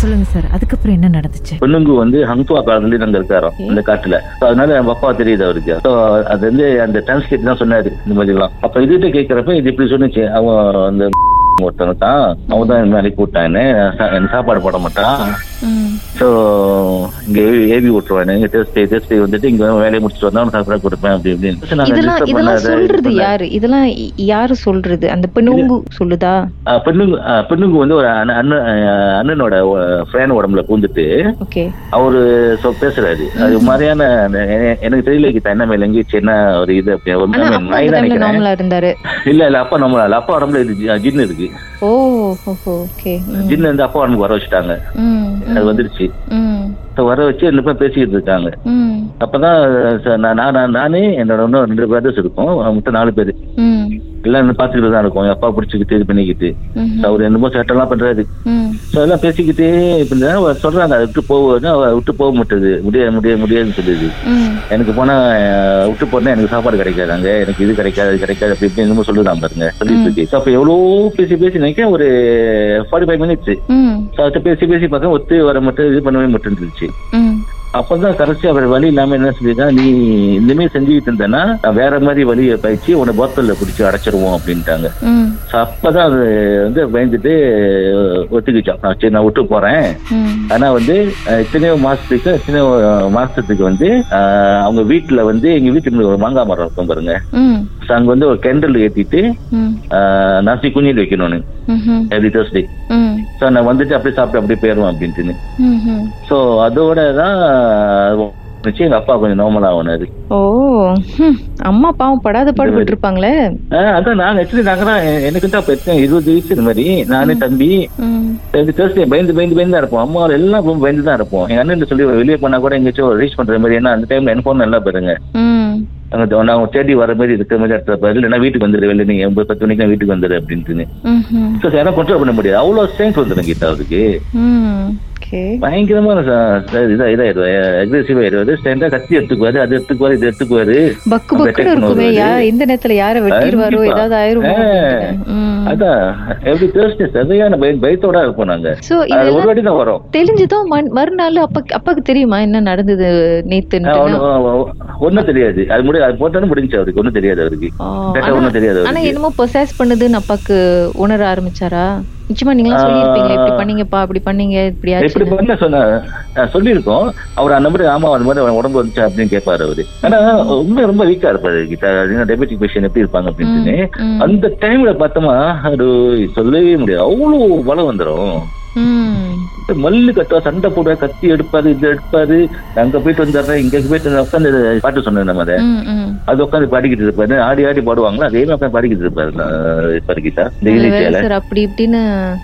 சொல்லுங்க சார் அதுக்கப்புறம் என்ன நடந்துச்சு? பொண்ணுங்கு வந்து ஹங்துவா காலத்துல அங்க இருக்காரோ இந்த காட்டுல. அதனால என் அப்பா தெரியுது அவருக்கு. ஸோ அது வந்து அந்த டிரான்ஸ்லேட் தான் சொன்னாரு இந்த மாதிரி எல்லாம் அப்ப இதுகிட்ட கேட்கறப்ப இது இப்படி சொன்னுச்சு. அவன் அந்த ஒருத்தவங்க தான் அவன் தான் என்ன அனுப்பி விட்டான் என்ன சாப்பாடு போட மாட்டான். ஸோ இங்க ஏவி விட்டுருவான் இங்க தேர்ஸ்டே தேர்ஸ்டே வந்துட்டு இங்க வேலையை முடிச்சுட்டு வந்தா அவனுக்கு சாப்பிட கொடுப்பேன் அப்படி இப்படின்னு. இது சொல்றது. யாரு? இதெல்லாம் யாரு சொல்றது? அந்த பெண்ணுங்கு சொல்லுதா? பெண்ணுங்க பெண்ணுங்க வந்து ஒரு அண்ணன் அண்ணனோட ஃபேன் உடம்புல பூந்துட்டு ஓகே. அவரு பேசுறாரு. அது மாதிரியான எனக்கு தெரியல கீதா என்ன ஒரு இது அப்படி. ஒரு நார்மலா இருந்தாரு. இல்ல இல்ல அப்பா நம்ம இல்ல, அப்பா உடம்புல இது ஜின்னு இருக்கு. ஓ ஓஹோ ஓகே. ஜின்னு வந்து அப்பா உடம்புக்கு வர வச்சுட்டாங்க. அது வந்துருச்சு. வர வச்சு ரெண்டு பேரும் பேசிக்கிட்டு இருக்காங்க. அப்பதான் நான் நான் என்னோட இன்னும் ரெண்டு பிரதர்ஸ் இருக்கும். மொத்தம் நாலு பேரு. எல்லாம் பார்த்துக்கிட்டு தான் இருக்கும். அப்பா பிடிச்சிக்கிட்டு இது பண்ணிக்கிட்டு. அவர் என்னமோ சேட்டெல்லாம் பண்றாரு. ஸோ எல்லாம் பேசிக்கிட்டே இப்ப இந்த அவர் சொல்றாங்க. அதை விட்டு அவ விட்டு போக மாட்டேது. முடியாது முடியாது முடியாதுன்னு சொல்லுது. எனக்கு போனா விட்டு போனா எனக்கு சாப்பாடு கிடைக்காதாங்க எனக்கு இது கிடைக்காது அது கிடைக்காது அப்படி இப்படி என்னமோ சொல்லுதான் பாருங்க. சொல்லிட்டு இருக்கு. ஸோ அப்போ எவ்வளோ பேசி பேசி நினைக்கிறேன் ஒரு ஃபார்ட்டி ஃபைவ் மினிட்ஸ் ஸோ அதை பேசி பேசி பார்க்க ஒத்து வர மட்டும் இது பண்ணவே மட்டும் இருந்துச்சு அப்பதான் கடைசி அவர் வழி இல்லாம என்ன சொல்லிதான் நீ இனிமே செஞ்சுக்கிட்டு இருந்தேன்னா வேற மாதிரி வழியை பயிற்சி உன்னை போத்தல்ல பிடிச்சி அடைச்சிருவோம் அப்படின்ட்டாங்க. அப்பதான் அது வந்து பயந்துட்டு ஒத்துக்கிச்சோம் நான் சரி நான் விட்டு போறேன். ஆனா வந்து அஹ், எத்தனையோ மாசத்துக்கு எத்தனையோ அஹ், மாசத்துக்கு வந்து அவங்க வீட்டுல வந்து எங்க வீட்டுக்கு ஒரு மாங்காய் மரம் இருக்கும் பாருங்க. அங்க வந்து ஒரு கேண்டில் ஏத்திட்டு நசி குஞ்சில் வைக்கணும்னு. எவ்ரி தேர்ஸ்டே ஸோ நான் வந்துட்டு அப்படியே சாப்பிட்டு அப்படியே போயிடுவேன் அப்படின்ட்டுன்னு. ஸோ அதோட தான் வச்சு எங்க அப்பா கொஞ்சம் நார்மல் ஆகுனாரு ஓ. அம்மா பாவம் படாத பாடுபட்டு இருப்பாங்களே அதான் நான் ஆக்சுவலி நாங்க தான் எனக்கு தான் இருபது வயசு இந்த மாதிரி. நானே தம்பி. தேர்ஸ்டே பயந்து பயந்து பயந்து தான் இருப்போம். அம்மா எல்லாம் பயந்து தான் இருப்போம். எங்க அண்ணன் சொல்லி வெளியே போனா கூட எங்கேயாச்சும் ரீச் பண்ற மாதிரி ஏன்னா அந்த டைம்ல என் ஃபோன் நல்லா பாருங்க. அங்க நான் தேடி வர மாதிரி இருக்கிற மாதிரி இடத்துல பாரு. இல்லைன்னா வீட்டுக்கு வந்துடு வெளில நீங்க ஒன்பது பத்து மணிக்கு வீட்டுக்கு வந்துடு அப்படின்ட்டு ம்ஹும். ஸோ யாரும் கண்ட்ரோல் பண்ண முடியாது. அவ்வளோ ஸ்ட்ரென்த் வந்துடும் கீதா அவருக்கு பயங்கரமான இதா இதாயிடுவாரு அக்ரெசிவ் ஆயிடுவாரு. கத்தி எடுத்துக்குவாரு அது எடுத்துக்குவாரு இது எடுத்துக்குவாரு. பக்கு பக்குன்னு இருக்குமே. யார் இந்த நேரத்துல யார வெட்டிடுவாரோ. ஏதாவது ஆயிருமோ அதான் எவ்ரி தேர்ஸ்டே சரியான பயத்தோட இருப்போம் நாங்க. ஒரு வாட்டி தான் வரும். தெரிஞ்சதும் மறுநாள் அப்பா அப்பாக்கு தெரியுமா என்ன நடந்தது நேத்துன்னு ஒன்னும் தெரியாது. அது முடி அது போட்டாலும் முடிஞ்சு அவருக்கு. ஒன்னும் தெரியாது அவருக்கு. ஒன்னும் தெரியாது ஆனா என்னமோ பொசஸ் பண்ணுதுன்னு அப்பாக்கு உணர ஆரம்பிச்சாரா? நிச்சயமா நீங்களா சொல்லியிருப்பீங்களே? இப்படி பண்ணீங்கப்பா இப்படி பண்ணீங்க இப்படி இப்படி பண்ண சொன்ன சொல்லியிருக்கோம். அவர் அந்த மாதிரி ஆமா அந்த மாதிரி உடம்பு வந்துச்சு அப்படின்னு கேட்பாரு அவரு. ஆனா ரொம்ப ரொம்ப வீக்கா இருப்பாரு கீதா டெபெட்டிக் பேஷன் எப்படி இருப்பாங்க அப்படின்னு. அந்த டைம்ல பார்த்தோமா அது சொல்லவே முடியாது. அவ்வளவு பலம் வந்துடும் மல்லு கட்டுவா சண்டை போடுவா கத்தி எடுப்பாரு இது எடுப்பாரு. அங்க போயிட்டு வந்துடுறேன் இங்க போயிட்டு உட்காந்து பாட்டு சொன்னேன் நம்ம அதை. அது உட்காந்து பாடிக்கிட்டு இருப்பாரு. ஆடி ஆடி பாடுவாங்களா? அதே மாதிரி உட்காந்து பாடிக்கிட்டு இருப்பாரு நான் இருப்பாரு கீதா இந்த அது வேற இலக்கியால சார் அப்படி இப்படின்னு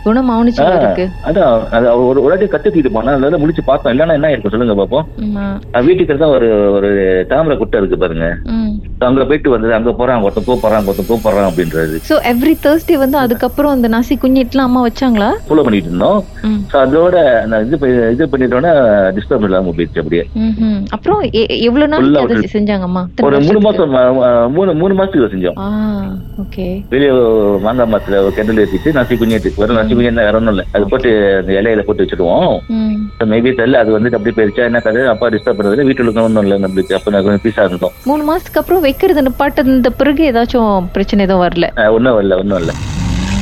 குணம் அவனிச்சு இருக்கு அதான் அது ஒரு ஒரு வாட்டி கத்துக்கிட்டு போனா அதனால முடிச்சு பார்த்தோம் இல்லைன்னா என்ன இருக்கும் சொல்லுங்க பாப்போம். வீட்டுக்கு தான் ஒரு ஒரு தாமரை குட்டை இருக்கு பாருங்க. அங்க போயிட்டு வந்தது அங்க போறான் ஒருத்தன் கூப்பிடுறான் ஒருத்தன் கூப்பிடுறான் அப்படின்றது. சோ எவ்ரி தேர்ஸ்டே வந்து அதுக்கப்புறம் அந்த நாசி குஞ்சிட்டுலாம் அம்மா வச்சாங்களா? ஃபாலோ பண்ணிட்டு இருந்தோம். ஸோ அதோட நான் இது இது பண்ணிட்டோன்னா டிஸ்டர்ப் இல்லாம போயிடுச்சு அப்படியே. அப்புறம் எ- எவ்வளவு Full நாளைக்கு ஆ அதை விட்டு- செஞ்சாங்க அம்மா ஒரு மூணு மாசம் மூணு மூணு மாசத்துக்கு செஞ்சோம். ஓகே. வெளியே மாங்காய் மரத்துல கிணறு ஏற்றிட்டு நசி குஞ்சிட்டு வெறும் நசி குஞ்சு வேற ஒன்றும் இல்லை. அது போட்டு அந்த இலையில போட்டு வச்சிடுவோம். ம். மேபி தெரியல. அது வந்துட்டு அப்படி போயிருச்சா என்ன கதை? அப்பா டிஸ்டர்ப் பண்ணுறது வீட்டுல ஒன்றும் இல்லை நம்மளுக்கு. அப்போ நான் கொஞ்சம் பீஸா இருந்தோம் மூணு மாசத்துக்கு அப்புறம் வைக்கிறது நிப்பாட்டது இந்த பிறகு ஏதாச்சும் பிரச்சனை எதுவும் வரல? ஒன்றும் இல்லை ஒன்றும் இல்லை